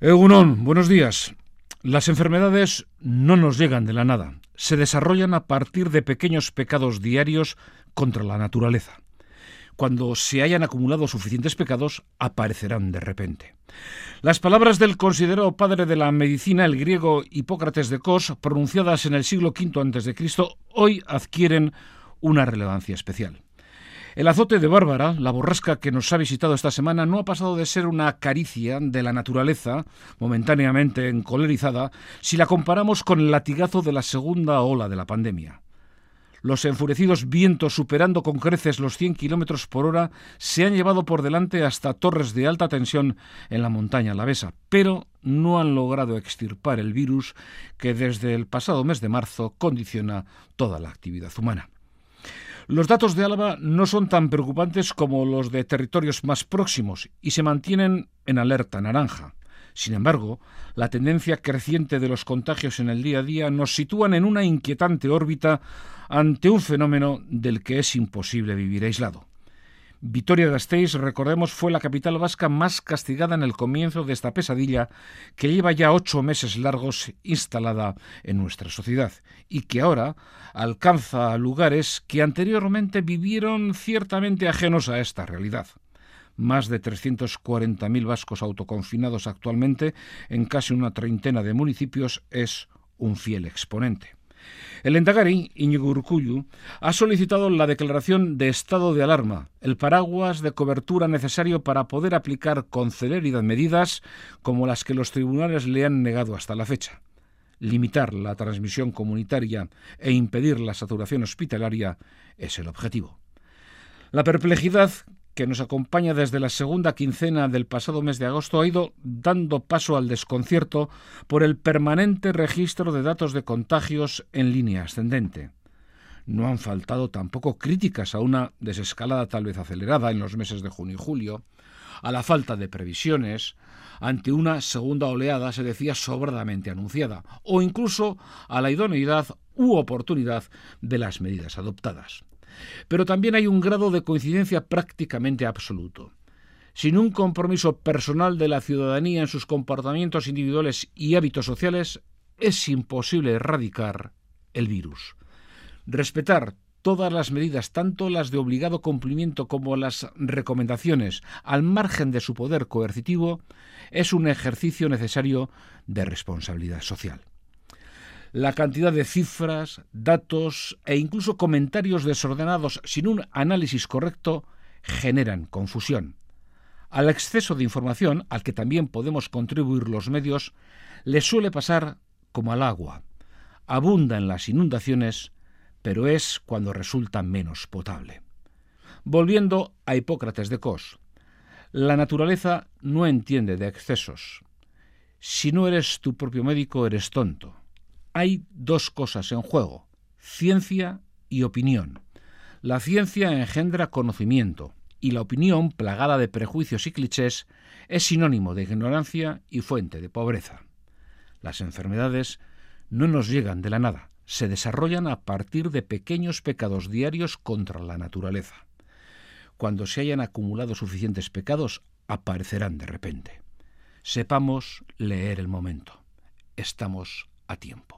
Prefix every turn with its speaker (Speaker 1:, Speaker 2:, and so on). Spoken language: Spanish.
Speaker 1: Egunon, buenos días. Las enfermedades no nos llegan de la nada, se desarrollan a partir de pequeños pecados diarios contra la naturaleza. Cuando se hayan acumulado suficientes pecados, aparecerán de repente. Las palabras del considerado padre de la medicina, el griego Hipócrates de Cos, pronunciadas en el siglo V a.C., hoy adquieren una relevancia especial. El azote de Bárbara, la borrasca que nos ha visitado esta semana, no ha pasado de ser una caricia de la naturaleza, momentáneamente encolerizada, si la comparamos con el latigazo de la segunda ola de la pandemia. Los enfurecidos vientos, superando con creces los 100 kilómetros por hora, se han llevado por delante hasta torres de alta tensión en la montaña alavesa, pero no han logrado extirpar el virus que desde el pasado mes de marzo condiciona toda la actividad humana. Los datos de Álava no son tan preocupantes como los de territorios más próximos y se mantienen en alerta naranja. Sin embargo, la tendencia creciente de los contagios en el día a día nos sitúan en una inquietante órbita ante un fenómeno del que es imposible vivir aislado. Vitoria-Gasteiz, recordemos, fue la capital vasca más castigada en el comienzo de esta pesadilla que lleva ya ocho meses largos instalada en nuestra sociedad y que ahora alcanza lugares que anteriormente vivieron ciertamente ajenos a esta realidad. Más de 340.000 vascos autoconfinados actualmente en casi una treintena de municipios es un fiel exponente. El Endagari, Íñigo ha solicitado la declaración de estado de alarma, el paraguas de cobertura necesario para poder aplicar con celeridad medidas como las que los tribunales le han negado hasta la fecha. Limitar la transmisión comunitaria e impedir la saturación hospitalaria es el objetivo. La perplejidad que nos acompaña desde la segunda quincena del pasado mes de agosto, ha ido dando paso al desconcierto por el permanente registro de datos de contagios en línea ascendente. No han faltado tampoco críticas a una desescalada tal vez acelerada en los meses de junio y julio, a la falta de previsiones, ante una segunda oleada se decía sobradamente anunciada, o incluso a la idoneidad u oportunidad de las medidas adoptadas. Pero también hay un grado de coincidencia prácticamente absoluto. Sin un compromiso personal de la ciudadanía en sus comportamientos individuales y hábitos sociales, es imposible erradicar el virus. Respetar todas las medidas, tanto las de obligado cumplimiento como las recomendaciones, al margen de su poder coercitivo, es un ejercicio necesario de responsabilidad social la cantidad de cifras, datos e incluso comentarios desordenados sin un análisis correcto generan confusión. Al exceso de información, al que también podemos contribuir los medios, le suele pasar como al agua. Abunda en las inundaciones, pero es cuando resulta menos potable. Volviendo a Hipócrates de Cos, la naturaleza no entiende de excesos. Si no eres tu propio médico, eres tonto hay dos cosas en juego, ciencia y opinión. La ciencia engendra conocimiento y la opinión, plagada de prejuicios y clichés, es sinónimo de ignorancia y fuente de pobreza. Las enfermedades no nos llegan de la nada, se desarrollan a partir de pequeños pecados diarios contra la naturaleza. Cuando se hayan acumulado suficientes pecados, aparecerán de repente. Sepamos leer el momento. Estamos a tiempo.